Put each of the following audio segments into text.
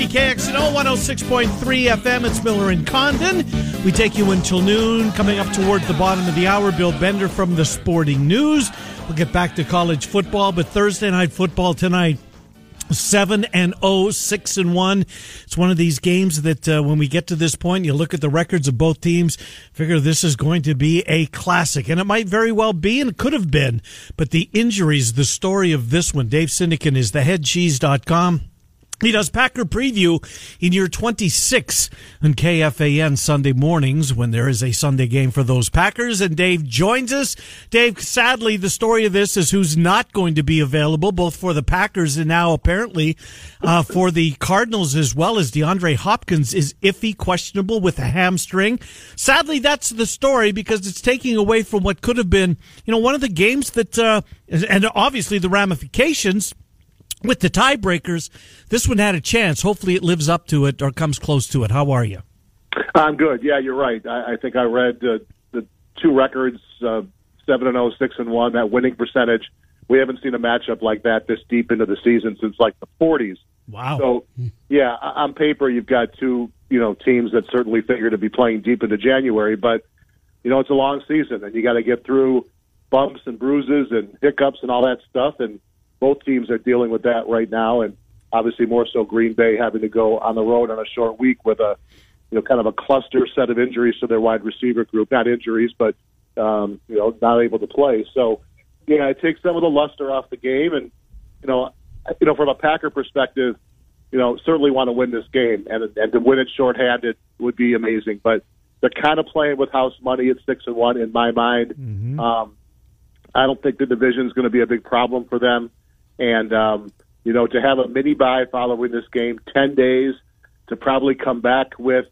1460 KXNO 106.3 FM. It's Miller and Condon. We take you until noon. Coming up toward the bottom of the hour, Bill Bender from the Sporting News. We'll get back to college football, but Thursday night football tonight. Seven and oh, six and one. It's one of these games that uh, when we get to this point, you look at the records of both teams, figure this is going to be a classic, and it might very well be, and could have been. But the injuries, the story of this one. Dave Syndikin is the headcheese.com. He does Packer preview in year 26 on KFAN Sunday mornings when there is a Sunday game for those Packers. And Dave joins us. Dave, sadly, the story of this is who's not going to be available, both for the Packers and now apparently uh, for the Cardinals as well as DeAndre Hopkins is iffy, questionable with a hamstring. Sadly, that's the story because it's taking away from what could have been, you know, one of the games that, uh, and obviously the ramifications with the tiebreakers, this one had a chance. Hopefully, it lives up to it or comes close to it. How are you? I'm good. Yeah, you're right. I, I think I read uh, the two records: uh, seven and zero, six and one. That winning percentage. We haven't seen a matchup like that this deep into the season since like the 40s. Wow. So, yeah, on paper, you've got two you know teams that certainly figure to be playing deep into January, but you know it's a long season, and you got to get through bumps and bruises and hiccups and all that stuff, and both teams are dealing with that right now, and obviously more so Green Bay having to go on the road on a short week with a you know kind of a cluster set of injuries to their wide receiver group. Not injuries, but um, you know not able to play. So yeah, it takes some of the luster off the game, and you know you know from a Packer perspective, you know certainly want to win this game, and and to win it shorthanded would be amazing, but. They're kind of playing with house money at six and one in my mind. Mm-hmm. Um, I don't think the division is going to be a big problem for them. And, um, you know, to have a mini bye following this game, 10 days to probably come back with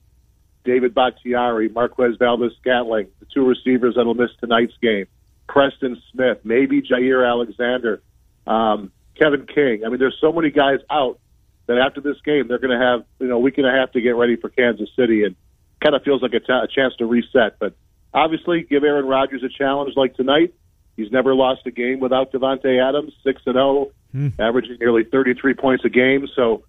David Bakhtiari, Marquez Valdes Scantling, the two receivers that'll miss tonight's game, Preston Smith, maybe Jaire Alexander, um, Kevin King. I mean, there's so many guys out that after this game, they're going to have, you know, a week and a half to get ready for Kansas City and kind of feels like a, t- a chance to reset. But obviously, give Aaron Rodgers a challenge like tonight. He's never lost a game without Davante Adams, six and zero, averaging nearly 33 points a game. So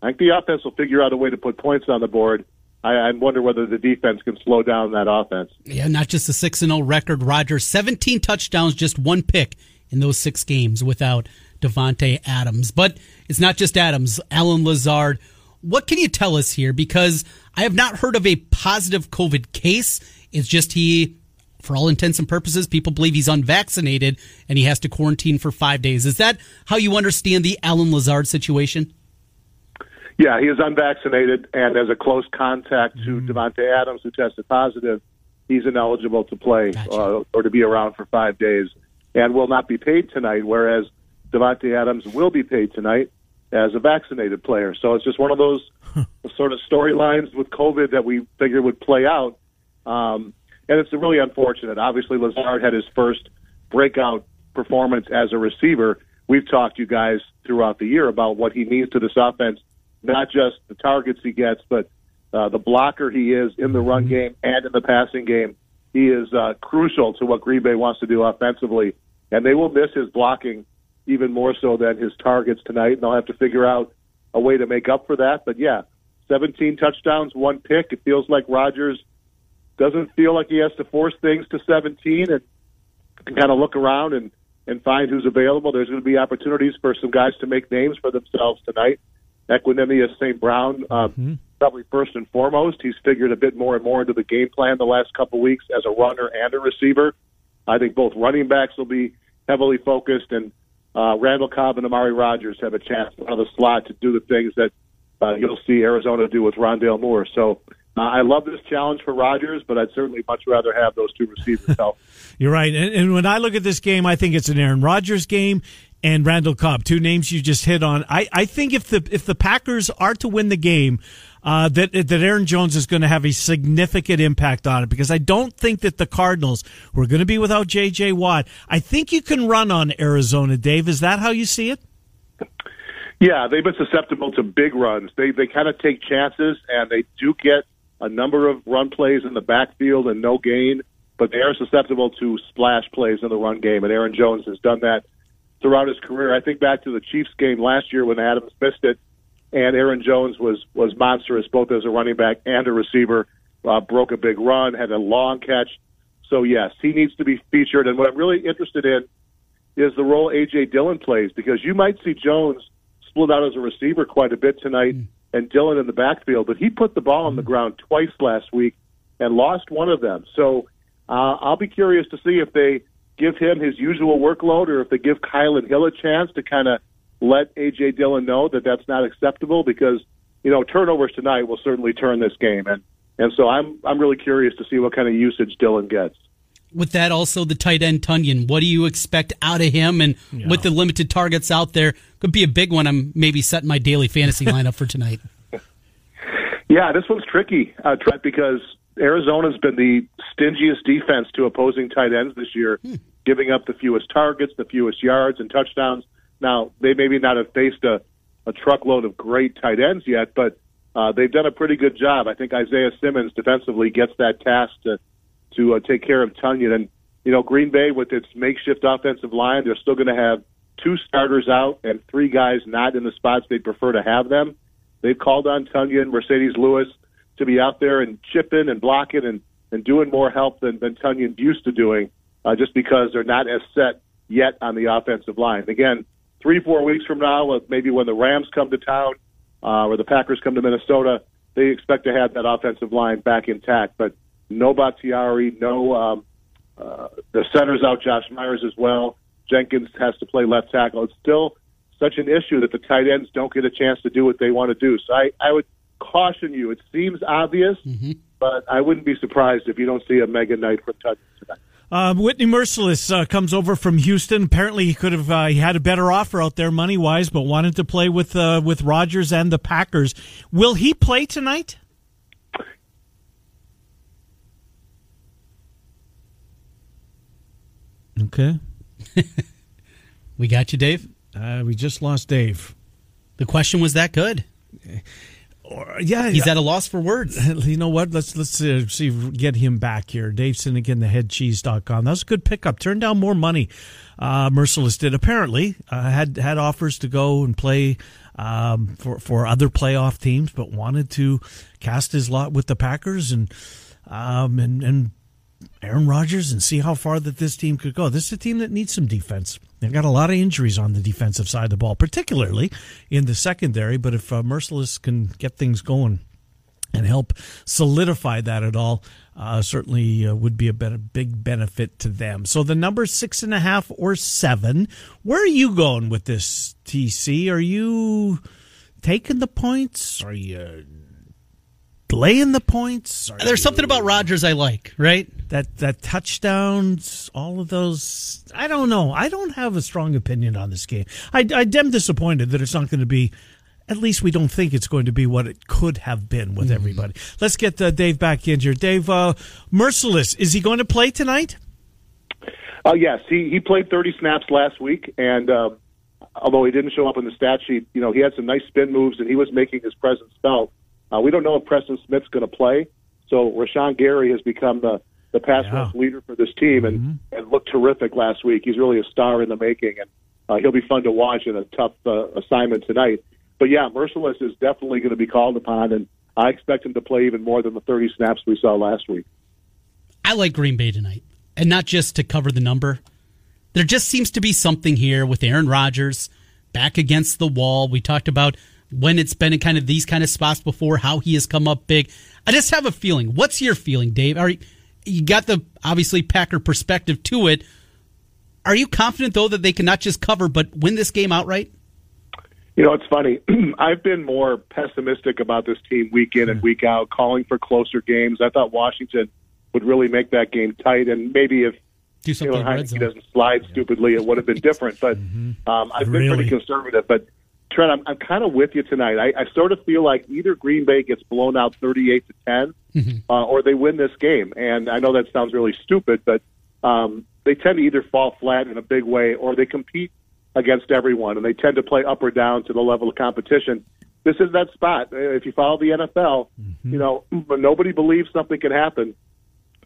I think the offense will figure out a way to put points on the board. I, I wonder whether the defense can slow down that offense. Yeah, not just a 6 0 record, Rodgers. 17 touchdowns, just one pick in those six games without Davante Adams. But it's not just Adams, Allen Lazard. What can you tell us here? Because I have not heard of a positive COVID case. It's just he, for all intents and purposes, people believe he's unvaccinated and he has to quarantine for five days. Is that how you understand the Allen Lazard situation? Yeah, he is unvaccinated, and as a close contact to Davante Adams, who tested positive, he's ineligible to play Gotcha. uh, or to be around for five days, and will not be paid tonight. Whereas Davante Adams will be paid tonight as a vaccinated player. So it's just one of those sort of storylines with COVID that we figured would play out, um, and it's really unfortunate. Obviously, Lazard had his first breakout performance as a receiver. We've talked to you guys throughout the year about what he means to this offense not just the targets he gets, but uh, the blocker he is in the run game and in the passing game. He is uh, crucial to what Green Bay wants to do offensively, and they will miss his blocking even more so than his targets tonight. And they'll have to figure out a way to make up for that. But yeah, 17 touchdowns, one pick. It feels like Rodgers doesn't feel like he has to force things to 17 and can kind of look around and and find who's available. There's going to be opportunities for some guys to make names for themselves tonight. Equanimeous St. Brown, um, probably first and foremost. He's figured a bit more and more into the game plan the last couple of weeks as a runner and a receiver. I think both running backs will be heavily focused, and uh, Randall Cobb and Amari Rodgers have a chance out of the slot to do the things that uh, you'll see Arizona do with Rondale Moore. So uh, I love this challenge for Rodgers, but I'd certainly much rather have those two receivers help. You're right. And, and when I look at this game, I think it's an Aaron Rodgers game and Randall Cobb, two names you just hit on. I, I think if the if the Packers are to win the game, uh, that that Aaron Jones is going to have a significant impact on it because I don't think that the Cardinals, were going to be without J.J. Watt, I think you can run on Arizona. Dave, is that how you see it? Yeah, they've been susceptible to big runs. They they kind of take chances, and they do get a number of run plays in the backfield and no gain, but they are susceptible to splash plays in the run game, and Aaron Jones has done that throughout his career. I think back to the Chiefs game last year when Adams missed it, and Aaron Jones was was monstrous both as a running back and a receiver. Uh, broke a big run, had a long catch. So yes, he needs to be featured. And what I'm really interested in is the role AJ Dillon plays because you might see Jones split out as a receiver quite a bit tonight, mm. And Dillon in the backfield. But he put the ball on the ground twice last week and lost one of them. So uh, I'll be curious to see if they give him his usual workload or if they give Kylin Hill a chance to kind of let AJ Dillon know that that's not acceptable because you know turnovers tonight will certainly turn this game and and so I'm I'm really curious to see what kind of usage Dillon gets with that also the tight end Tonyan. What do you expect out of him? And yeah. with the limited targets out there, could be a big one. I'm maybe setting my daily fantasy lineup for tonight. Yeah, this one's tricky uh, because Arizona's been the stingiest defense to opposing tight ends this year, hmm. giving up the fewest targets, the fewest yards and touchdowns. Now they maybe not have faced a, a truckload of great tight ends yet, but uh, they've done a pretty good job. I think Isaiah Simmons defensively gets that task to to uh, take care of Tonyan. And, you know, Green Bay with its makeshift offensive line, they're still going to have two starters out and three guys not in the spots they'd prefer to have them. They've called on Tonyan, Marcedes Lewis to be out there and chipping and blocking and, and doing more help than, than Tonyan's used to doing uh, just because they're not as set yet on the offensive line. Again, three, four weeks from now, maybe when the Rams come to town uh, or the Packers come to Minnesota, they expect to have that offensive line back intact. But no Bakhtiari, no um, uh, the center's out, Josh Myers as well. Jenkins has to play left tackle. It's still such an issue that the tight ends don't get a chance to do what they want to do. So I, I would caution you. It seems obvious, mm-hmm. but I wouldn't be surprised if you don't see a mega night from Titans tonight. Uh, Whitney Mercilus uh, comes over from Houston. Apparently, he could have uh, he had a better offer out there money wise, but wanted to play with uh, with Rodgers and the Packers. Will he play tonight? Okay. we got you, Dave. Uh, we just lost Dave. The question was that good. Or, yeah, he's at a loss for words. You know what? Let's let's uh, see get him back here. Dave Sinnigan, theheadcheese.com. That was a good pickup. Turned down more money. Uh, Mercilus did apparently uh, had had offers to go and play um, for for other playoff teams, but wanted to cast his lot with the Packers and um, and and Aaron Rodgers and see how far that this team could go. This is a team that needs some defense. They've got a lot of injuries on the defensive side of the ball, particularly in the secondary. But if uh, Mercilus can get things going and help solidify that at all, uh, certainly uh, would be a big benefit to them. So the number six and a half or seven. Where are you going with this, TC? Are you taking the points? Are you laying the points. There's something about Rodgers I like, right? That that touchdowns, all of those. I don't know. I don't have a strong opinion on this game. I, I am disappointed that it's not going to be. At least we don't think it's going to be what it could have been with mm. everybody. Let's get uh, Dave back in here. Dave, uh, Mercilus, is he going to play tonight? Uh, yes, he he played 30 snaps last week, and uh, although he didn't show up in the stat sheet, you know he had some nice spin moves, and he was making his presence felt. Uh, we don't know if Preston Smith's going to play, so Rashan Gary has become the the pass yeah. rush leader for this team and mm-hmm. and looked terrific last week. He's really a star in the making, and uh, he'll be fun to watch in a tough uh, assignment tonight. But yeah, Mercilus is definitely going to be called upon, and I expect him to play even more than the 30 snaps we saw last week. I like Green Bay tonight, and not just to cover the number. There just seems to be something here with Aaron Rodgers back against the wall. We talked about when it's been in kind of these kind of spots before, how he has come up big. I just have a feeling. What's your feeling, Dave? Are you, you got the obviously Packer perspective to it? Are you confident though that they can not just cover but win this game outright? You know, it's funny. I've been more pessimistic about this team week in and week out, calling for closer games. I thought Washington would really make that game tight, and maybe if Do something Taylor Heinicke doesn't slide stupidly, it would have been different. But mm-hmm. um, I've been pretty conservative. But Trent, I'm, I'm kind of with you tonight. I, I sort of feel like either Green Bay gets blown out 38 to 10, mm-hmm. uh, or they win this game. And I know that sounds really stupid, but um, they tend to either fall flat in a big way, or they compete against everyone, and they tend to play up or down to the level of competition. This is that spot. If you follow the NFL, mm-hmm. you know nobody believes something can happen.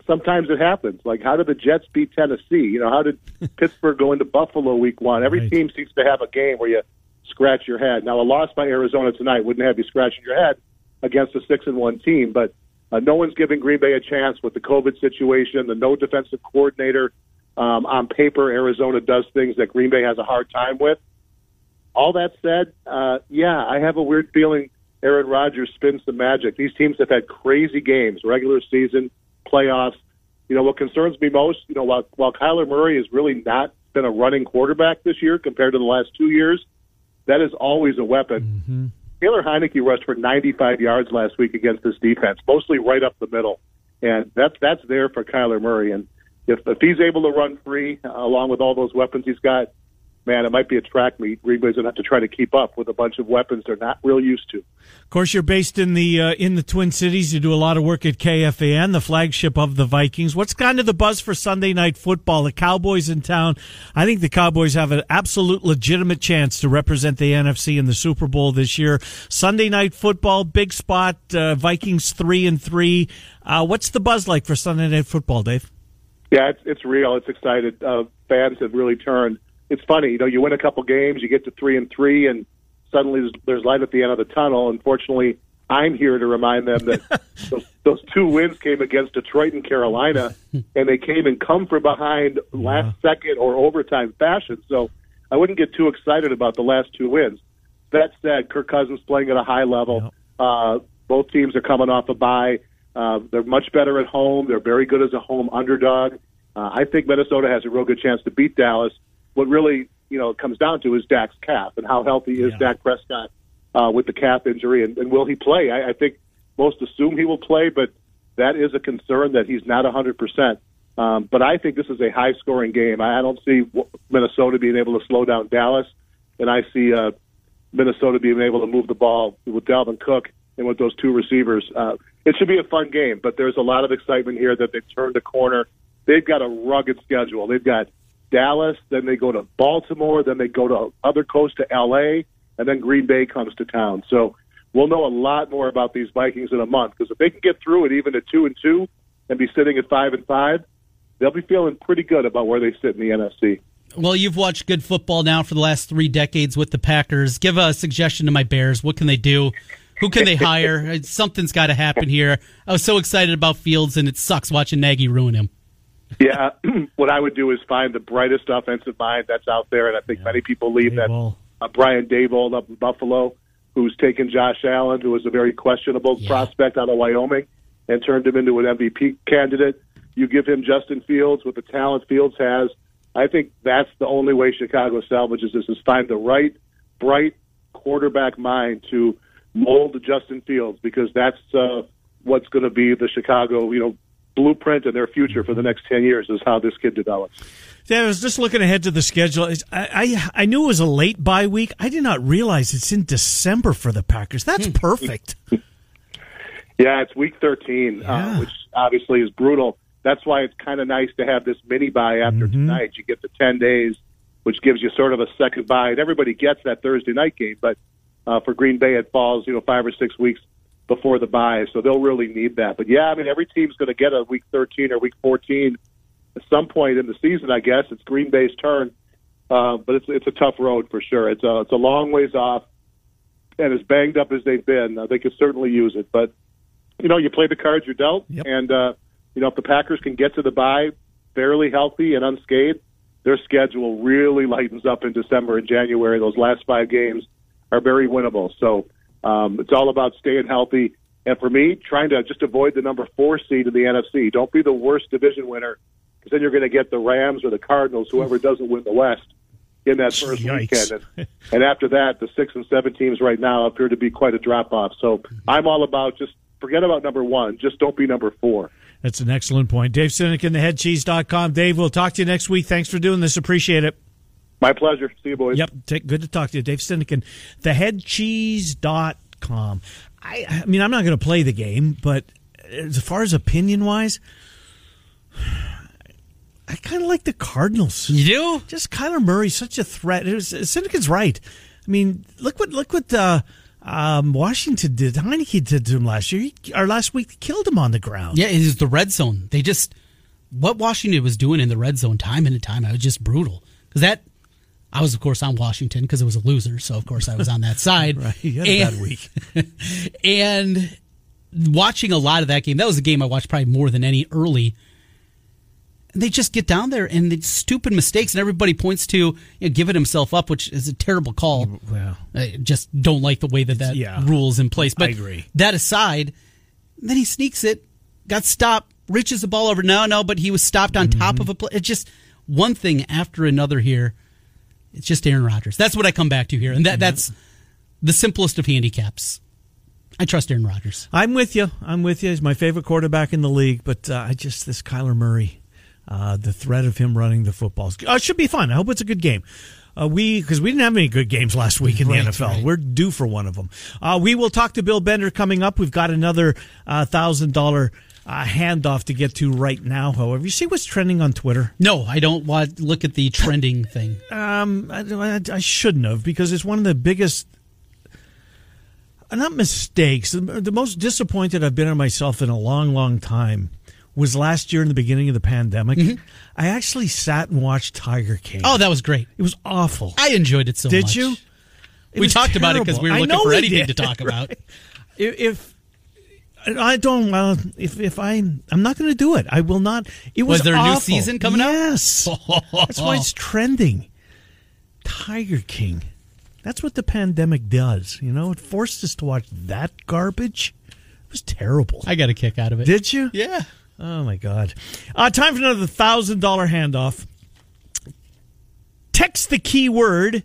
Sometimes it happens. Like how did the Jets beat Tennessee? You know how did Pittsburgh go into Buffalo week one? Every right. team seems to have a game where you scratch your head. Now, a loss by Arizona tonight wouldn't have you scratching your head against a six and one team, but uh, no one's giving Green Bay a chance with the COVID situation, the no defensive coordinator. Um, on paper, Arizona does things that Green Bay has a hard time with. All that said, uh, yeah, I have a weird feeling Aaron Rodgers spins the magic. These teams have had crazy games, regular season, playoffs. You know, what concerns me most, you know, while, while Kyler Murray has really not been a running quarterback this year compared to the last two years, that is always a weapon. Mm-hmm. Taylor Heinicke rushed for 95 yards last week against this defense, mostly right up the middle, and that's that's there for Kyler Murray. And if if he's able to run free uh, along with all those weapons he's got, man, it might be a track meet. Green Bay's gonna have to try to keep up with a bunch of weapons they're not real used to. Of course, you're based in the uh, in the Twin Cities. You do a lot of work at KFAN, the flagship of the Vikings. What's kind of the buzz for Sunday night football? The Cowboys in town. I think the Cowboys have an absolute legitimate chance to represent the NFC in the Super Bowl this year. Sunday night football, big spot. Uh, Vikings three and three. Uh, what's the buzz like for Sunday night football, Dave? Yeah, it's, it's real. It's excited. Uh, fans have really turned it's funny, you know, you win a couple games, you get to three and three, and suddenly there's, there's light at the end of the tunnel. Unfortunately, I'm here to remind them that those, those two wins came against Detroit and Carolina, and they came and come from behind last yeah. second or overtime fashion. So I wouldn't get too excited about the last two wins. That said, Kirk Cousins playing at a high level. Uh, both teams are coming off a bye. Uh, they're much better at home. They're very good as a home underdog. Uh, I think Minnesota has a real good chance to beat Dallas what really you know comes down to is Dak's calf and how healthy is yeah. Dak Prescott uh, with the calf injury and, and will he play? I, I think most assume he will play, but that is a concern that he's not 100 percent. Um, but I think this is a high scoring game. I, I don't see Minnesota being able to slow down Dallas, and I see uh, Minnesota being able to move the ball with Dalvin Cook and with those two receivers. Uh, it should be a fun game, but there's a lot of excitement here that they've turned a corner. They've got a rugged schedule. They've got Dallas, then they go to Baltimore, then they go to other coast to LA, and then Green Bay comes to town. So we'll know a lot more about these Vikings in a month because if they can get through it even at two and two and be sitting at five and five, they'll be feeling pretty good about where they sit in the NFC. Well, you've watched good football now for the last three decades with the Packers. Give a suggestion to my Bears. What can they do? Who can they hire? Something's got to happen here. I was so excited about Fields, and it sucks watching Nagy ruin him yeah, what I would do is find the brightest offensive mind that's out there, and I think yeah. many people believe that uh, Brian Daboll up in Buffalo, who's taken Josh Allen, who was a very questionable yeah. prospect out of Wyoming, and turned him into an MVP candidate. You give him Justin Fields with the talent Fields has. I think that's the only way Chicago salvages this is find the right, bright quarterback mind to mold Justin Fields because that's uh, what's going to be the Chicago, you know, blueprint and their future for the next 10 years is how this kid develops. Yeah, I was just looking ahead to the schedule. I, I, I knew it was a late bye week. I did not realize it's in December for the Packers. That's hmm. perfect. yeah, it's week 13, uh, yeah. uh, which obviously is brutal. That's why it's kind of nice to have this mini bye after mm-hmm. tonight. You get the 10 days, which gives you sort of a second bye. And everybody gets that Thursday night game, but uh, for Green Bay, it falls, you know, five or six weeks before the bye, so they'll really need that. But yeah, I mean, every team's going to get a week 13 or week 14 at some point in the season. I guess it's Green Bay's turn, uh, but it's it's a tough road for sure. It's a it's a long ways off, and as banged up as they've been, uh, they could certainly use it. But you know, you play the cards you're dealt, yep. and uh, you know if the Packers can get to the bye fairly healthy and unscathed, their schedule really lightens up in December and January. Those last five games are very winnable. So um, it's all about staying healthy. And for me, trying to just avoid the number four seed in the NFC. Don't be the worst division winner, because then you're going to get the Rams or the Cardinals, whoever doesn't win the West, in that first Yikes. weekend. And, and after that, the six and seven teams right now appear to be quite a drop off. So I'm all about just forget about number one. Just don't be number four. That's an excellent point. Dave Sinek in the headcheese.com. Dave, we'll talk to you next week. Thanks for doing this. Appreciate it. My pleasure. See you, boys. Yep. Take, good to talk to you. Dave Stinikin, theheadcheese.com. I, I mean, I'm not going to play the game, but as far as opinion wise, I kind of like the Cardinals. You do? Just Kyler Murray's such a threat. It was, Stinikin's right. I mean, look what look what uh, um, Washington did. Heinicke did to him last year. He, or last week, he killed him on the ground. Yeah, it is the red zone. They just what Washington was doing in the red zone time and time. I was just brutal because that. I was, of course, on Washington because it was a loser, so of course I was on that side. right, you had a and, bad week. and watching a lot of that game, that was a game I watched probably more than any early. They just get down there and it's stupid mistakes, and everybody points to you know, giving himself up, which is a terrible call. Well, I just don't like the way that that Yeah. rule is in place. But I agree. That aside, then he sneaks it, got stopped, reaches the ball over. No, no, but he was stopped on Mm-hmm. top of a play. It's just one thing after another here. It's just Aaron Rodgers. That's what I come back to here, and that that's the simplest of handicaps. I trust Aaron Rodgers. I'm with you. I'm with you. He's my favorite quarterback in the league, but uh, I just this Kyler Murray, uh, the threat of him running the football uh, should be fun. I hope it's a good game. Uh, we because we didn't have any good games last week in Right, the NFL. right. We're due for one of them. Uh, we will talk to Bill Bender coming up. We've got another uh, thousand dollar uh, handoff to get to right now. However, you see what's trending on Twitter? No, I don't want look at the trending thing. Um, I, I, I shouldn't have because it's one of the biggest, not mistakes. The, most disappointed I've been in myself in a long, long time was last year in the beginning of the pandemic. I actually sat and watched Tiger King. Oh, that was great. it was awful. I enjoyed it so Did much. Did you? It we talked about it because we were looking for anything did, to talk about. right? If, if I don't, well, if if I, I'm not going to do it. I will not. It was, Was there a new season coming out? Yes, that's why it's trending. Tiger King. That's what the pandemic does. You know, it forced us to watch that garbage. It was terrible. I got a kick out of it. Did you? Yeah. Oh my God! Uh, time for another thousand dollar handoff. Text the keyword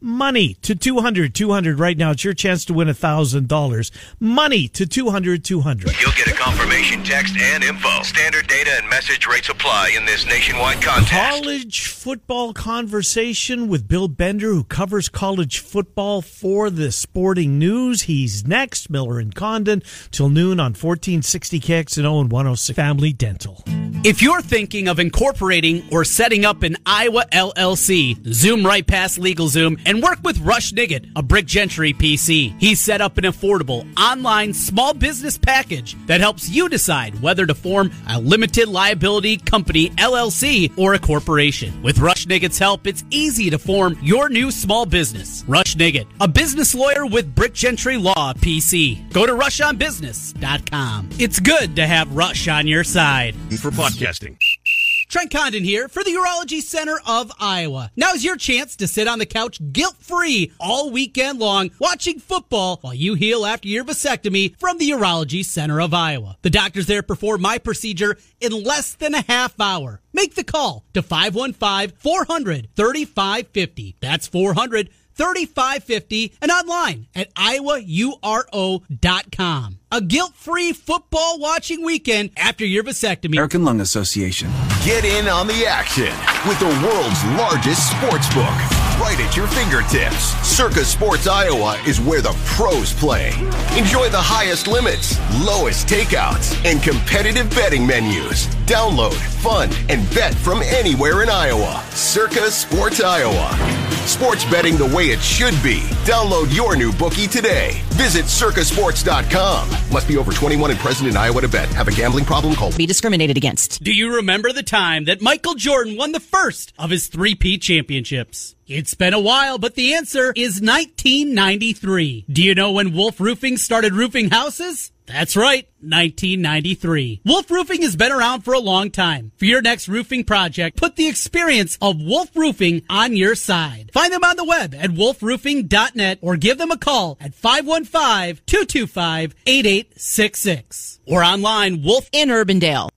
money to 200 200 right now. It's your chance to win a thousand dollars. Money to 200 200. You'll get a confirmation text and info. Standard data and message rates apply in this nationwide contest. College football conversation with Bill Bender, who covers college football for the Sporting News. He's next. Miller and Condon till noon on 1460 KXNO and 106 Family Dental. If you're thinking of incorporating or setting up an Iowa LLC, zoom right past LegalZoom and work with Rush Nigut, a Brick Gentry PC. He's set up an affordable online small business package that helps you decide whether to form a limited liability company LLC or a corporation. With Rush Nigut's help, it's easy to form your new small business. Rush Niggett, a business lawyer with Brick Gentry Law PC. Go to rushonbusiness.com. It's good to have Rush on your side. For podcasting. Trent Condon here for the Urology Center of Iowa. Now's your chance to sit on the couch guilt free all weekend long watching football while you heal after your vasectomy from the Urology Center of Iowa. The doctors there perform my procedure in less than a half hour. Make the call to 515 400 3550. That's 400 3550 and online at iowauro.com. A guilt-free football watching weekend after your vasectomy. American Lung Association. Get in on the action with the world's largest sports book right at your fingertips. Circa Sports Iowa is where the pros play. Enjoy the highest limits, lowest takeouts, and competitive betting menus. Download, fund, and bet from anywhere in Iowa. Circa Sports Iowa. Sports betting the way it should be. Download your new bookie today. Visit circasports.com. Must be over 21 and present in Iowa to bet. Have a gambling problem? Call be discriminated against. Do you remember the time that Michael Jordan won the first of his three-peat championships? It's been a while, but the answer is 1993. Do you know when Wolf Roofing started roofing houses? That's right, 1993. Wolf Roofing has been around for a long time. For your next roofing project, put the experience of Wolf Roofing on your side. Find them on the web at wolfroofing.net or give them a call at 515-225-8866 or online wolf In Urbandale.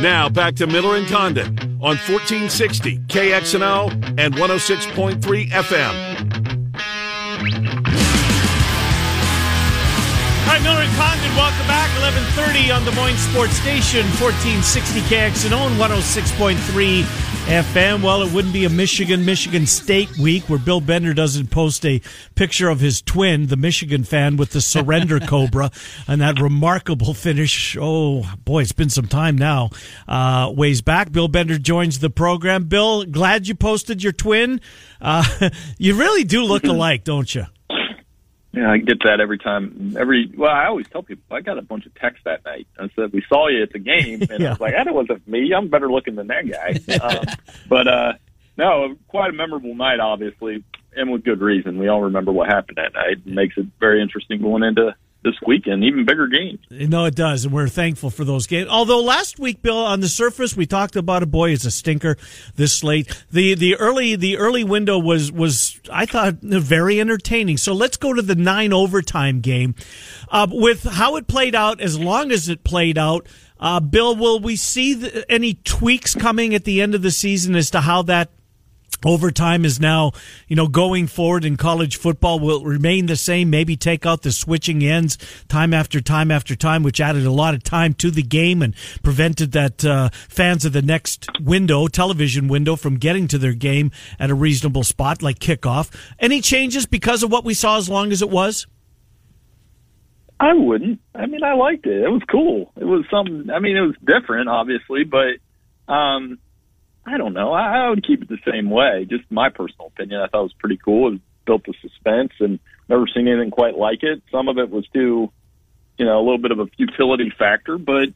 Now back to Miller and Condon on 1460 KXNO and 106.3 FM. right, Miller and Condon, welcome back. 1130 on Des Moines Sports Station, 1460 KXNO and 106.3 FM. Well, it wouldn't be a Michigan Michigan State week where Bill Bender doesn't post a picture of his twin, the Michigan fan, with the surrender cobra and that remarkable finish. Oh boy, it's been some time now. Uh, ways back, Bill Bender joins the program. Bill, glad you posted your twin. Uh, you really do look alike, don't you? Yeah, I get that every time. Every well, I always tell people I got a bunch of texts that night. I said we saw you at the game, and Yeah. I was like, that wasn't me. I'm better looking than that guy. um, but uh, no, quite a memorable night, obviously, and with good reason. We all remember what happened that night. It makes it very interesting going into this weekend, even bigger games. No, it does, and we're thankful for those games. Although last week, Bill, on the surface, we talked about a boy it's a stinker. This slate, the the early the early window was was I thought very entertaining. So let's go to the nine overtime game, uh, with how it played out. As long as it played out, uh, Bill, will we see the, any tweaks coming at the end of the season as to how that overtime is now, you know, going forward in college football will remain the same. Maybe take out the switching ends time after time after time, which added a lot of time to the game and prevented that uh, fans of the next window, television window, from getting to their game at a reasonable spot like kickoff. Any changes because of what we saw as long as it was? I wouldn't. I mean, I liked it. It was cool. It was something. I mean, it was different, obviously, but um, I don't know. I, I would keep it the same way. Just my personal opinion. I thought it was pretty cool. It built the suspense, and never seen anything quite like it. Some of it was too, you know, a little bit of a futility factor, but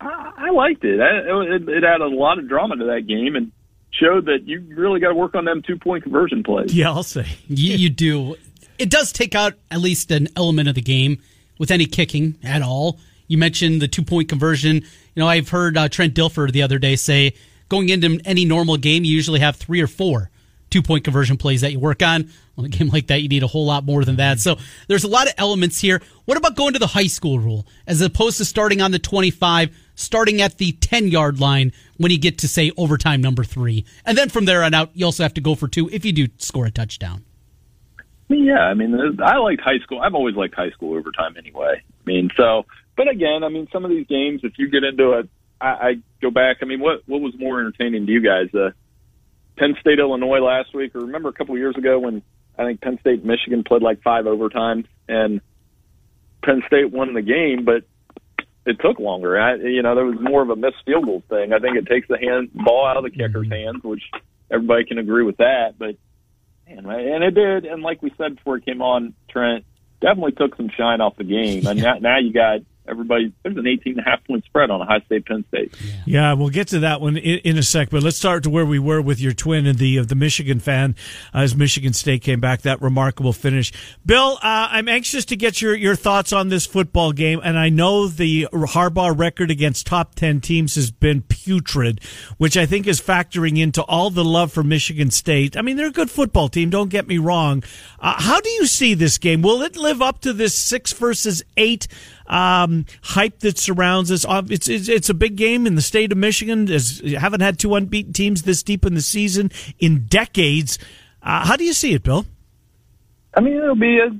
I, I liked it. I, it. It added a lot of drama to that game, and showed that you really got to work on them two point conversion plays. Yeah, I'll say. You, you do. It does take out at least an element of the game with any kicking at all. You mentioned the two point conversion. You know, I've heard uh, Trent Dilfer the other day say going into any normal game, you usually have three or four two point conversion plays that you work on. On a game like that, you need a whole lot more than that. So there's a lot of elements here. What about going to the high school rule as opposed to starting on the 25, starting at the 10 yard line when you get to say overtime number three? And then from there on out, you also have to go for two if you do score a touchdown. Yeah, I mean, I liked high school. I've always liked high school overtime anyway. I mean, so, but again, I mean, some of these games, if you get into it, I, I go back. I mean, what what was more entertaining to you guys? Uh, Penn State, Illinois last week, or remember a couple of years ago when I think Penn State, Michigan played like five overtimes, and Penn State won the game, but it took longer. I, you know, there was more of a missed field goal thing. I think it takes the hand ball out of the kicker's hands, which everybody can agree with that. But man, and it did. And like we said before it came on, Trent definitely took some shine off the game. And now, now you got everybody. There's an 18 and a half point spread on a high state Penn State. Yeah, we'll get to that one in, in a sec. But let's start to where we were with your twin and the of the Michigan fan uh, as Michigan State came back. That remarkable finish, Bill. Uh, I'm anxious to get your your thoughts on this football game, and I know the Harbaugh record against top ten teams has been putrid, which I think is factoring into all the love for Michigan State. I mean, they're a good football team. Don't get me wrong. Uh, how do you see this game? Will it live up to this six versus eight? Um, hype that surrounds us. Uh, It's, it's it's a big game in the state of Michigan. As haven't had two unbeaten teams this deep in the season in decades. Uh, how do you see it, Bill? I mean, it'll be a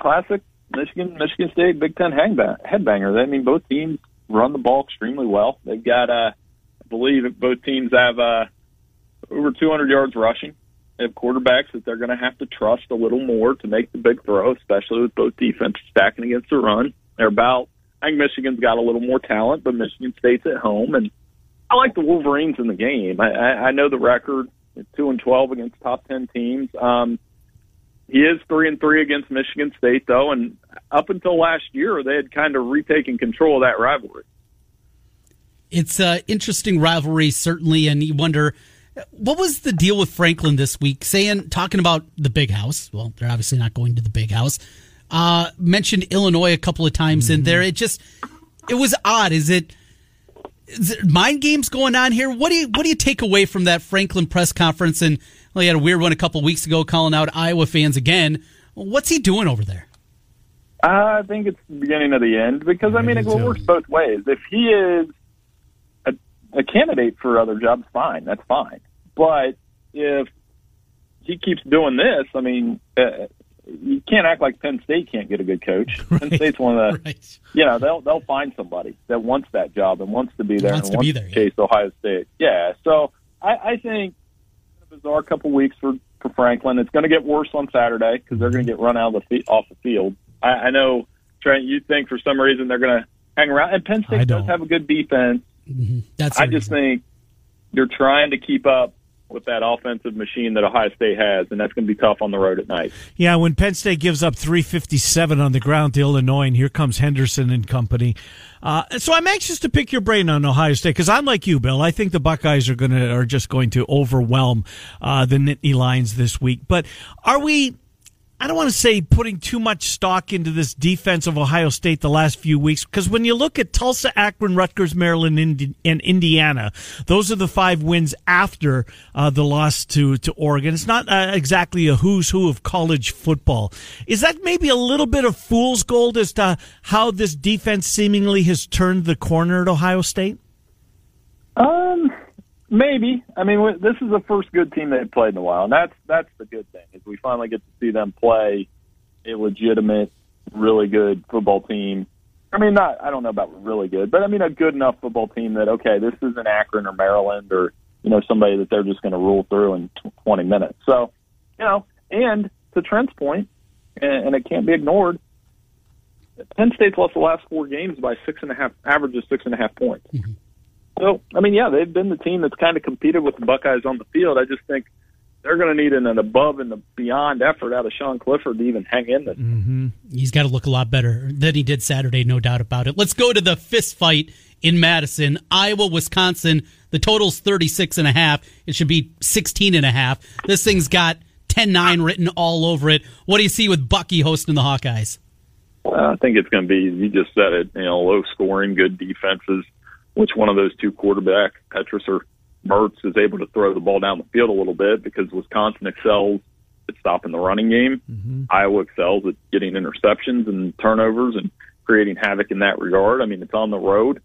classic Michigan Michigan State Big Ten hangba- headbanger. I mean, both teams run the ball extremely well. They've got, uh, I believe, both teams have uh, over 200 yards rushing. They have quarterbacks that they're going to have to trust a little more to make the big throw, especially with both defenses stacking against the run. They're about. I think Michigan's got a little more talent, but Michigan State's at home, and I like the Wolverines in the game. I, I, I know the record, two and twelve against top ten teams. Um, he is three and three against Michigan State, though, and up until last year, they had kind of retaken control of that rivalry. It's an interesting rivalry, certainly, and you wonder what was the deal with Franklin this week? Saying, talking about the big house. Well, they're obviously not going to the big house. Uh, mentioned Illinois a couple of times Mm-hmm. in there. It just, it was odd. Is it, is it mind games going on here? What do you, what do you take away from that Franklin press conference? And well, he had a weird one a couple of weeks ago, calling out Iowa fans again. What's he doing over there? I think it's the beginning of the end because I mean it works both ways. If he is a, a candidate for other jobs, fine, that's fine. But if he keeps doing this, I mean, uh, you can't act like Penn State can't get a good coach. Right. Penn State's one of the Right. you know they'll they'll find somebody that wants that job and wants to be there Wants and to wants be to there, yeah. chase Ohio State. Yeah, so I, I think a bizarre couple weeks for for Franklin. It's going to get worse on Saturday because they're going to mm-hmm. get run out of the off the field. I, I know Trent. You think for some reason they're going to hang around, and Penn State does have a good defense. Mm-hmm. That's I just reason. think you're trying to keep up with that offensive machine that Ohio State has, and that's going to be tough on the road at night. Yeah, when Penn State gives up 357 on the ground to Illinois, and here comes Henderson and company. Uh, so I'm anxious to pick your brain on Ohio State because I'm like you, Bill. I think the Buckeyes are going to are just going to overwhelm uh, the Nittany Lions this week. But are we? I don't want to say putting too much stock into this defense of Ohio State the last few weeks because when you look at Tulsa, Akron, Rutgers, Maryland, Indi- and Indiana, those are the five wins after uh, the loss to to Oregon. It's not uh, exactly a who's who of college football. Is that maybe a little bit of fool's gold as to how this defense seemingly has turned the corner at Ohio State? Um, maybe. I mean, this is the first good team they've played in a while, and that's that's the good thing is we finally get to see them play a legitimate, really good football team. I mean, not I don't know about really good, but I mean a good enough football team that okay, this isn't Akron or Maryland or you know somebody that they're just going to rule through in tw 20 minutes. So, you know, and to Trent's point, and, and it can't be ignored. Penn State's lost the last four games by six and a half, average of six and a half points. Mm-hmm. So, I mean, yeah, they've been the team that's kind of competed with the Buckeyes on the field. I just think they're going to need an, an above and beyond effort out of Sean Clifford to even hang in this. He's got to look a lot better than he did Saturday, no doubt about it. Let's go to the fist fight in Madison. Iowa, Wisconsin. The total's 36 and a half. It should be 16 and a half. This thing's got 10-9 written all over it. What do you see with Bucky hosting the Hawkeyes? Uh, I think it's going to be, you just said it, you know, low scoring, good defenses. Which one of those two quarterback, Petras or Mertz, is able to throw the ball down the field a little bit because Wisconsin excels at stopping the running game. Mm-hmm. Iowa excels at getting interceptions and turnovers and creating havoc in that regard. I mean, it's on the road.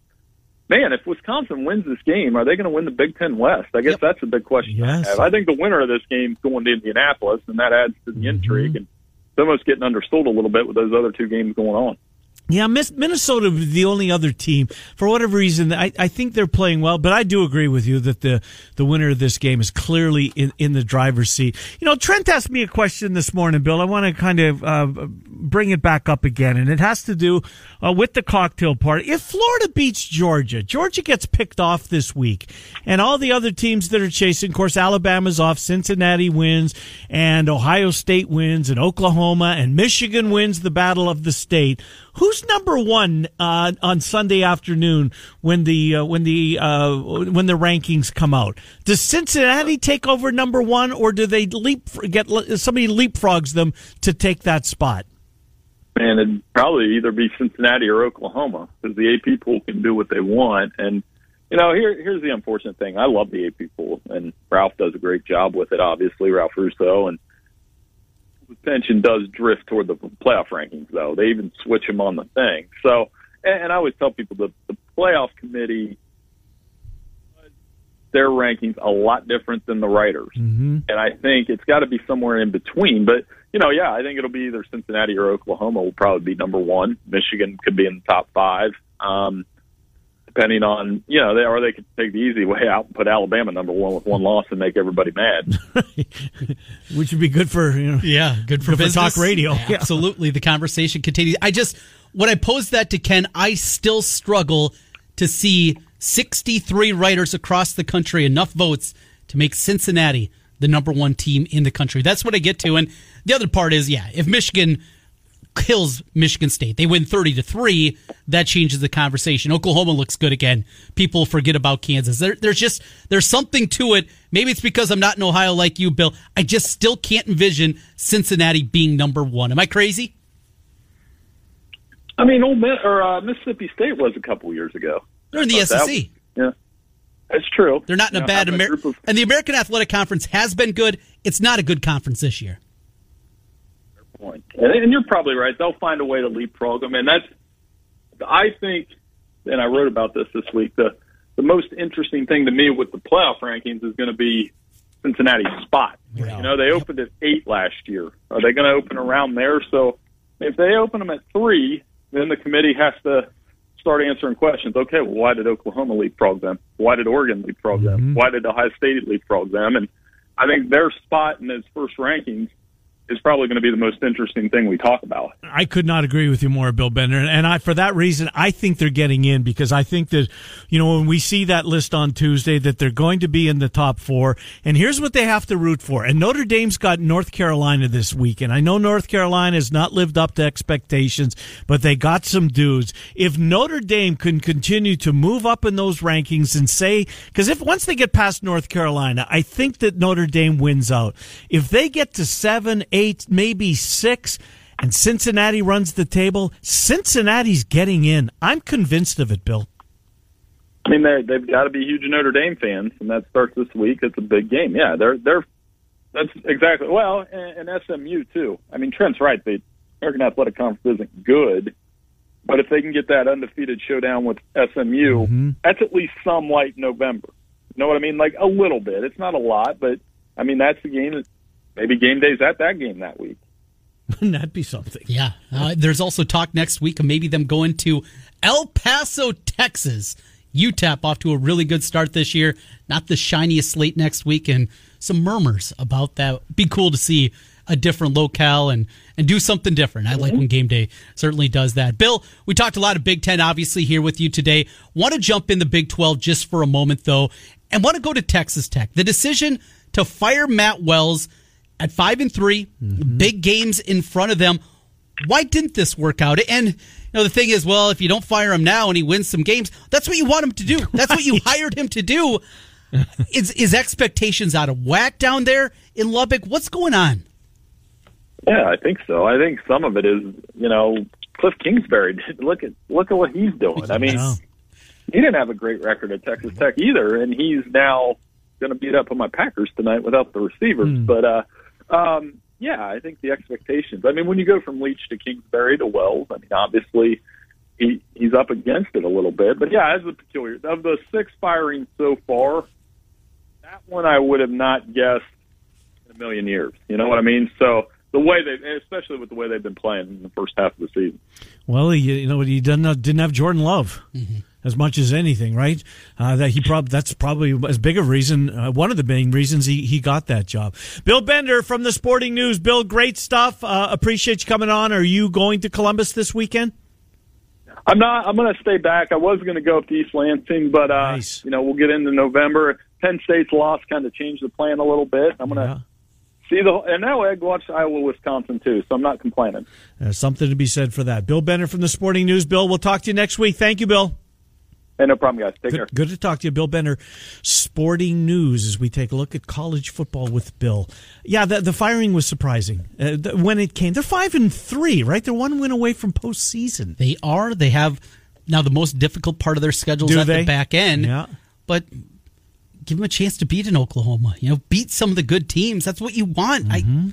Man, if Wisconsin wins this game, are they going to win the Big Ten West? I guess Yep. that's a big question. Yes. I, have. I think the winner of this game is going to Indianapolis, and that adds to the mm-hmm. intrigue. And it's almost getting undersold a little bit with those other two games going on. Yeah, Minnesota, the only other team, for whatever reason, I, I think they're playing well, but I do agree with you that the, the winner of this game is clearly in, in the driver's seat. You know, Trent asked me a question this morning, Bill. I want to kind of uh, bring it back up again, and it has to do uh, with the cocktail party. If Florida beats Georgia, Georgia gets picked off this week, and all the other teams that are chasing, of course, Alabama's off, Cincinnati wins, and Ohio State wins, and Oklahoma, and Michigan wins the battle of the state. Who's number one uh, on Sunday afternoon when the uh, when the uh, when the rankings come out? Does Cincinnati take over number one, or do they leap get somebody leapfrogs them to take that spot? Man, it'd probably either be Cincinnati or Oklahoma because the AP pool can do what they want. And you know, here here's the unfortunate thing. I love the AP pool, and Ralph does a great job with it. Obviously, Ralph Russo and attention does drift toward the playoff rankings, though. They even switch them on the thing. So, and, and I always tell people that the playoff committee their rankings a lot different than the writers. Mm-hmm. And I think it's got to be somewhere in between. But, you know, yeah, I think it'll be either Cincinnati or Oklahoma will probably be number one. Michigan could be in the top five. Um, depending on, you know, they, or they could take the easy way out and put Alabama number one with one loss and make everybody mad. Which would be good for, you know. Yeah, good for Good for talk radio. Yeah, Absolutely. The conversation continues. I just, when I posed that to Ken, I still struggle to see 63 writers across the country enough votes to make Cincinnati the number one team in the country. That's what I get to. And the other part is, yeah, if Michigan kills Michigan State, they win 30 to 3, that changes the conversation. Oklahoma looks good again. People forget about Kansas. There, there's just, there's something to it. Maybe it's because I'm not in Ohio like you, Bill. I just still can't envision Cincinnati being number one. Am I crazy? I mean, Ole Miss, or uh, Mississippi State was a couple years ago. They're in the that SEC. yeah, that's true. They're not in You a know, bad having a Amer- of- and the American Athletic Conference has been good. It's not a good conference this year. Point. And, and you're probably right. They'll find a way to leapfrog them, and that's. I think, and I wrote about this this week. The the most interesting thing to me with the playoff rankings is going to be Cincinnati's spot. You know, they opened at eight last year. Are they going to open around there? So if they open them at three, then the committee has to start answering questions. Okay, well, why did Oklahoma leapfrog them? Why did Oregon leapfrog them? Mm-hmm. Why did Ohio State leapfrog them? And I think their spot in those first rankings is probably going to be the most interesting thing we talk about. I could not agree with you more, Bill Bender. And I, for that reason, I think they're getting in because I think that, you know, when we see that list on Tuesday, that they're going to be in the top four. And here's what they have to root for. And Notre Dame's got North Carolina this week. And I know North Carolina has not lived up to expectations, but they got some dudes. If Notre Dame can continue to move up in those rankings and say, because if once they get past North Carolina, I think that Notre Dame wins out. If they get to seven, eight, maybe six, and Cincinnati runs the table, Cincinnati's getting in. I'm convinced of it, Bill. I mean, they they've got to be huge Notre Dame fans, and that starts this week. It's a big game. Yeah, they're they're that's exactly well, and, and SMU too. I mean, Trent's right. The American Athletic Conference isn't good, but if they can get that undefeated showdown with SMU, mm-hmm. that's at least some light November. You know what I mean? Like a little bit. It's not a lot, but I mean that's the game. that Maybe game days at that game that week. Wouldn't that be something? Yeah. Uh, there's also talk next week of maybe them going to El Paso, Texas. UTEP off to a really good start this year. Not the shiniest slate next week, and some murmurs about that. Be cool to see a different locale and and do something different. I like when game day certainly does that. Bill, we talked a lot of Big Ten, obviously here with you today. Want to jump in the Big Twelve just for a moment though, and want to go to Texas Tech. The decision to fire Matt Wells at five and 3 big games in front of them. Why didn't this work out? And you know the thing is, well, if you don't fire him now and he wins some games, that's what you want him to do. That's what you hired him to do. Is is expectations out of whack down there in Lubbock? What's going on? Yeah, I think so. I think some of it is, you know, Cliff Kingsbury. Look at look at what he's doing. I mean, know. he didn't have a great record at Texas Tech either, and he's now going to beat up on my Packers tonight without the receivers. But uh, um, yeah, I think the expectations. I mean, when you go from Leach to Kingsbury to Wells, I mean, obviously he he's up against it a little bit. But yeah, as a peculiar of the six firings so far, that one I would have not guessed in a million years. You know what I mean? So the way they, especially with the way they've been playing in the first half of the season. Well, you, you know, he didn't have, didn't have Jordan Love as much as anything, right? Uh, that he prob- that's probably as big a reason, uh, one of the main reasons he, he got that job. Bill Bender from the Sporting News. Bill, great stuff. Uh, appreciate you coming on. Are you going to Columbus this weekend? I'm not. I'm going to stay back. I was going to go up to East Lansing, but uh, Nice. you know we'll get into November. Penn State's loss kind of changed the plan a little bit. I'm going to see the and now I watch Iowa, Wisconsin too, so I'm not complaining. There's something to be said for that. Bill Bender from the Sporting News. Bill, we'll talk to you next week. Thank you, Bill. Hey, no problem, guys. Take care. Good, good to talk to you, Bill Bender. Sporting News as we take a look at college football with Bill. Yeah, the, the firing was surprising uh, the, when it came. They're five and three, right? They're one win away from postseason. They are. They have now the most difficult part of their schedule is at they? the back end. Yeah. But give them a chance to beat an Oklahoma. You know, beat some of the good teams. That's what you want. Mm-hmm.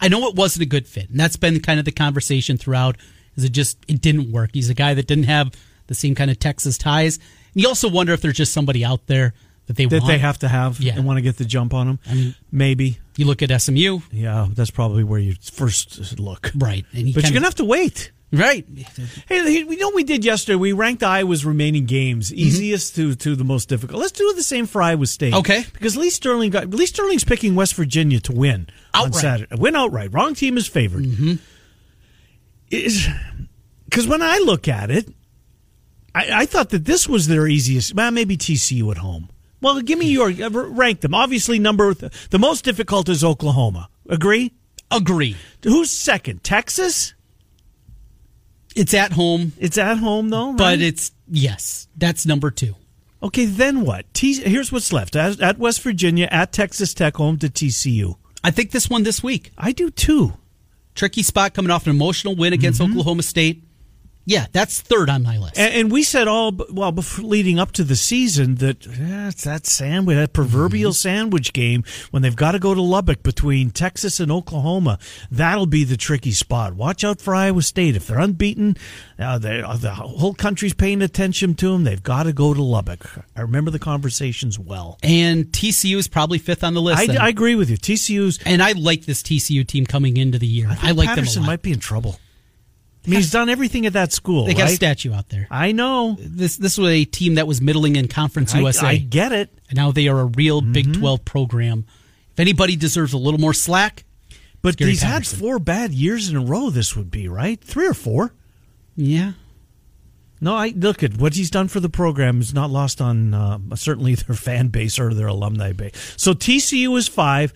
I I know it wasn't a good fit, and that's been kind of the conversation throughout. Is it just it didn't work? He's a guy that didn't have the same kind of Texas ties. And you also wonder if there's just somebody out there that they That want. they have to have Yeah. and want to get the jump on them. I mean- Maybe. You look at SMU, Yeah, that's probably where you first look. right? But you're going to have to wait. right. Hey, we know what we did yesterday. We ranked Iowa's remaining games, mm-hmm. easiest to, to the most difficult. Let's do the same for Iowa State. Okay. Because Lee Sterling got Lee Sterling's picking West Virginia to win on Outright. Saturday. Win outright. Wrong team is favored. Mm-hmm. Is because when I look at it, I, I thought that this was their easiest. Well, maybe TCU at home. Well, give me your uh, rank them. Obviously, number the most difficult is Oklahoma. Agree? Agree. Who's second? Texas. It's at home, It's at home though, but it's yes, that's number two. Okay, then what? T- here's what's left: at, at West Virginia, at Texas Tech, home to TCU. I think this one this week. I do too. Tricky spot coming off an emotional win against Mm-hmm. Oklahoma State. Yeah, that's third on my list. And, and we said all well before, leading up to the season that eh, it's that sandwich, that proverbial Mm-hmm. sandwich game when they've got to go to Lubbock between Texas and Oklahoma. That'll be the tricky spot. Watch out for Iowa State if they're unbeaten. Uh, they, uh, the whole country's paying attention to them. They've got to go to Lubbock. I remember the conversations well. and TCU is probably fifth on the list. I. I agree with you. TCU's. and I like this TCU team coming into the year. I, think like Patterson them a lot. might be in trouble. I mean, he's done everything at that school. they got a statue out there. I know. This this was a team that was middling in Conference I, USA. I get it. and now they are a real Mm-hmm. Big 12 program. If anybody deserves a little more slack, But he's had four bad years in a row. This would be right, three or four. yeah. No, I look at what he's done for the program is not lost on uh, certainly their fan base or their alumni base. So TCU is five,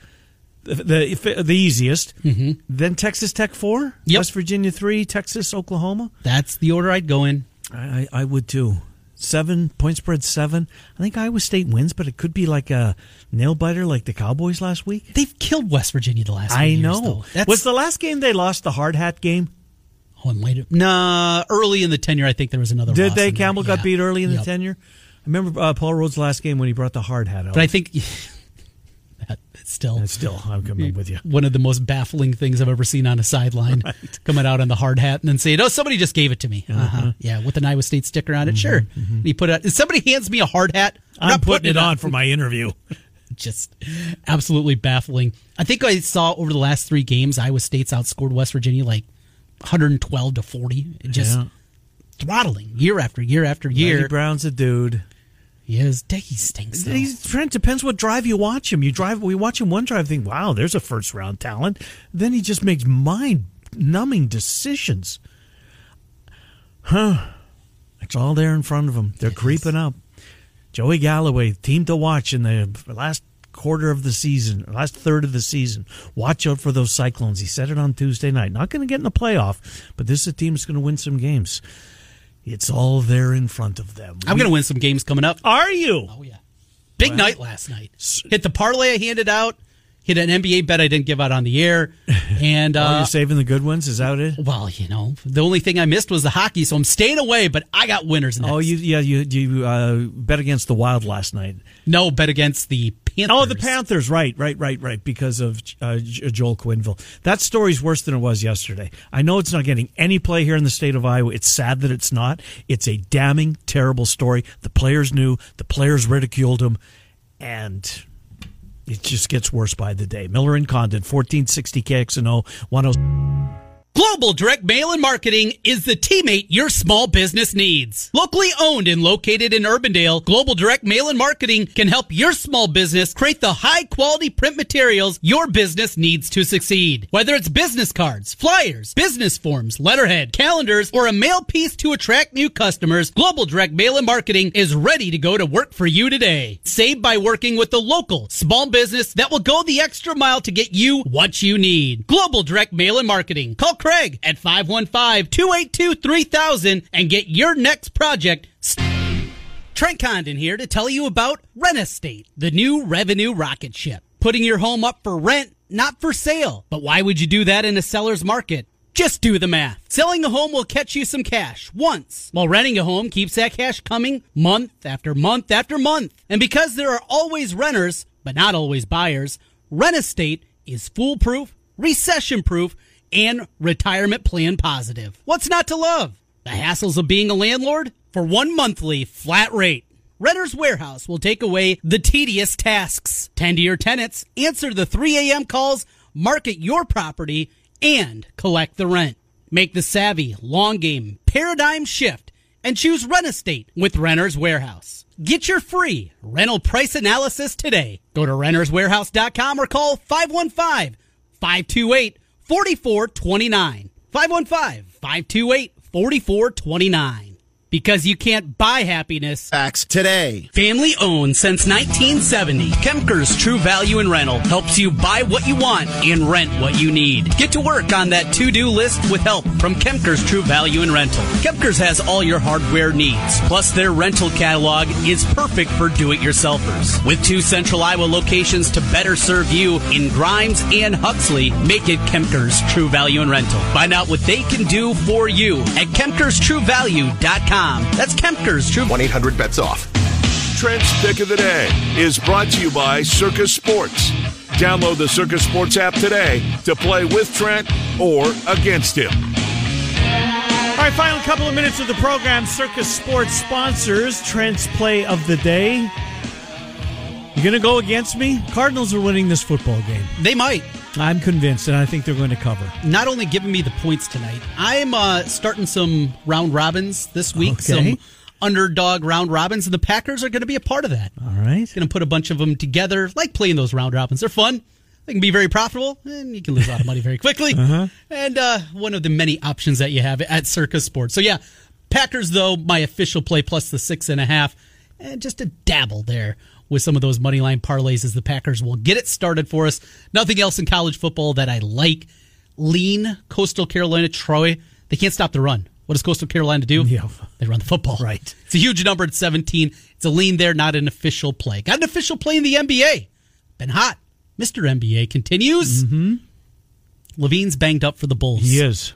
the the, the easiest. Mm-hmm. Then Texas Tech four, Yep. West Virginia three, Texas Oklahoma. That's the order I'd go in. I, I, I would too. Seven point spread seven. I think Iowa State wins, but it could be like a nail biter, like the Cowboys last week. They've killed West Virginia the last I years, know. Was the last game they lost the hard hat game? oh, and later, nah, early in the tenure, I think there was another Did they? Campbell got beat early in the tenure. I remember uh, Paul Rhoads' last game when he brought the hard hat out. But I think it's still still, I'm coming with you. one of the most baffling things I've ever seen on a sideline. Coming out on the hard hat and then saying, "Oh, somebody just gave it to me." Uh-huh. uh-huh. Yeah, with an Iowa State sticker on it. Mm-hmm, sure. And he put it. If somebody hands me a hard hat, I'm not putting it on for my interview. Just absolutely baffling. I think I saw over the last three games, Iowa State's outscored West Virginia like 112 to 40. It Just Yeah. throttling year after year after year. Randy Brown's a dude. He is. He stinks. Though. He's Trent depends what drive you watch him. You drive we watch him one drive, think, wow, there's a first round talent. Then he just makes mind numbing decisions. Huh. It's all there in front of him. They're creeping up. Joey Galloway, team to watch in the last quarter of the season, last third of the season. Watch out for those Cyclones. He said it on Tuesday night. Not going to get in the playoff, but this is a team that's going to win some games. It's all there in front of them. I'm going to win some games coming up. Are you? Oh yeah, big night last night. Hit the parlay I handed out. Hit an NBA bet I didn't give out on the air, and oh, uh, you're saving the good ones? Is that it? well, you know, the only thing I missed was the hockey, so I'm staying away. But I got winners. Next. Oh, you yeah you you uh, bet against the Wild last night. no bet against the Panthers. Oh, the Panthers, right, right, right, right, because of uh, Joel Quenneville. That story's worse than it was yesterday. I know it's not getting any play here in the state of Iowa. It's sad that it's not. It's a damning, terrible story. The players knew, the players ridiculed him, and it just gets worse by the day. Miller and Condon, 1460 KXNO, 10. Global Direct Mail and Marketing is the teammate your small business needs. Locally owned and located in Urbandale, Global Direct Mail and Marketing can help your small business create the high quality print materials your business needs to succeed. Whether it's business cards, flyers, business forms, letterhead, calendars, or a mail piece to attract new customers, Global Direct Mail and Marketing is ready to go to work for you today. Save by working with the local small business that will go the extra mile to get you what you need. Global Direct Mail and Marketing. Call Craig at 515-282-3000 and get your next project. Trent Condon here to tell you about Rent Estate, the new revenue rocket ship. Putting your home up for rent, not for sale. But why would you do that in a seller's market? Just do the math. Selling a home will catch you some cash once, while renting a home keeps that cash coming month after month after month. And because there are always renters, but not always buyers, Rent Estate is foolproof, recession proof, and retirement plan positive. What's not to love? The hassles of being a landlord? For one monthly flat rate. Renter's Warehouse will take away the tedious tasks. Tend to your tenants, answer the 3 a.m. calls, market your property, and collect the rent. Make the savvy, long game, paradigm shift and choose Rent Estate with Renter's Warehouse. Get your free rental price analysis today. Go to renterswarehouse.com or call 515 528 4429. 515 528 4429. Because you can't buy happiness. Facts today. Family owned since 1970. Kempker's True Value in Rental helps you buy what you want and rent what you need. Get to work on that to-do list with help from Kempker's True Value in Rental. Kempker's has all your hardware needs. Plus their rental catalog is perfect for do-it-yourselfers. With two central Iowa locations to better serve you in Grimes and Huxley, make it Kempker's True Value in Rental. Find out what they can do for you at KempkersTrueValue.com. That's Kempker's True 1 800 bets off. Trent's Pick of the Day is brought to you by Circa Sports. Download the Circa Sports app today to play with Trent or against him. All right, final couple of minutes of the program. Circa Sports sponsors Trent's Play of the Day. You going to go against me? Cardinals are winning this football game. They might. I'm convinced, and I think they're going to cover. Not only giving me the points tonight, I'm uh, starting some round robins this week. Okay. Some underdog round robins, and the Packers are going to be a part of that. All right. Going to put a bunch of them together, like playing those round robins. They're fun. They can be very profitable, and you can lose a lot of money very quickly. And uh, one of the many options that you have at Circa Sports. So yeah, Packers though my official play plus the six and a half, and just a dabble there with some of those money line parlays as the Packers will get it started for us. Nothing else in college football that I like. Lean Coastal Carolina Troy. They can't stop the run. What does Coastal Carolina do? Yeah. They run the football. Right. It's a huge number at 17. It's a lean there, not an official play. Got an official play in the NBA. Been hot. Mr. NBA continues. Mm-hmm. LaVine's banged up for the Bulls. He is.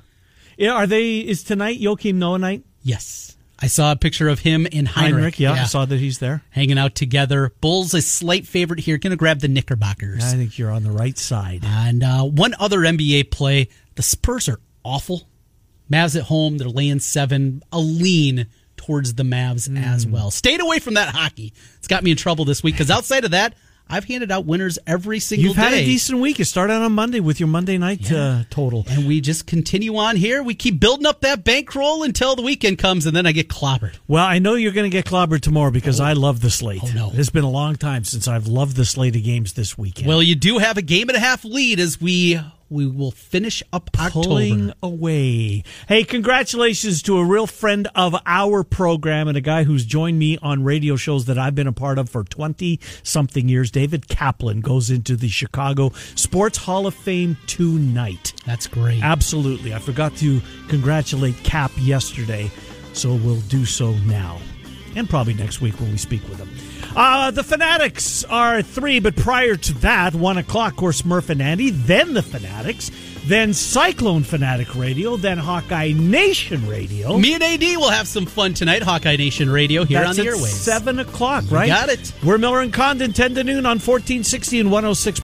Yeah, are they? Is tonight Joakim Noah night? Yes. I saw a picture of him and Hinrich. Hinrich, yeah, I saw that he's there. Hanging out together. Bulls a slight favorite here. Going to grab the Knickerbockers. I think you're on the right side. And uh, one other NBA play. The Spurs are awful. Mavs at home. They're laying seven. A lean towards the Mavs as Hmm. well. Stayed away from that hockey. It's got me in trouble this week because outside of that, I've handed out winners every single week. You've had a decent week. You started on Monday with your Monday night uh, total. and we just continue on here. We keep building up that bankroll until the weekend comes, and then I get clobbered. Well, I know you're going to get clobbered tomorrow because I love the slate. Oh, no. It's been a long time since I've loved the slate of games this weekend. Well, you do have a game and a half lead as we we will finish up pulling October. away. Hey, congratulations to a real friend of our program and a guy who's joined me on radio shows that I've been a part of for 20 something years. David Kaplan goes into the Chicago Sports Hall of Fame tonight. That's great. Absolutely. I forgot to congratulate Cap yesterday, so we'll do so now. And probably next week when we speak with him. Uh, the Fanatics are at three, but prior to that, one o'clock, of course, Murph and Andy, then the Fanatics, then Cyclone Fanatic Radio, then Hawkeye Nation Radio. Me and AD will have some fun tonight. Hawkeye Nation Radio here That's on the at airwaves. seven o'clock, right? got it. We're Miller and Condon, 10 to noon on 1460 and 106.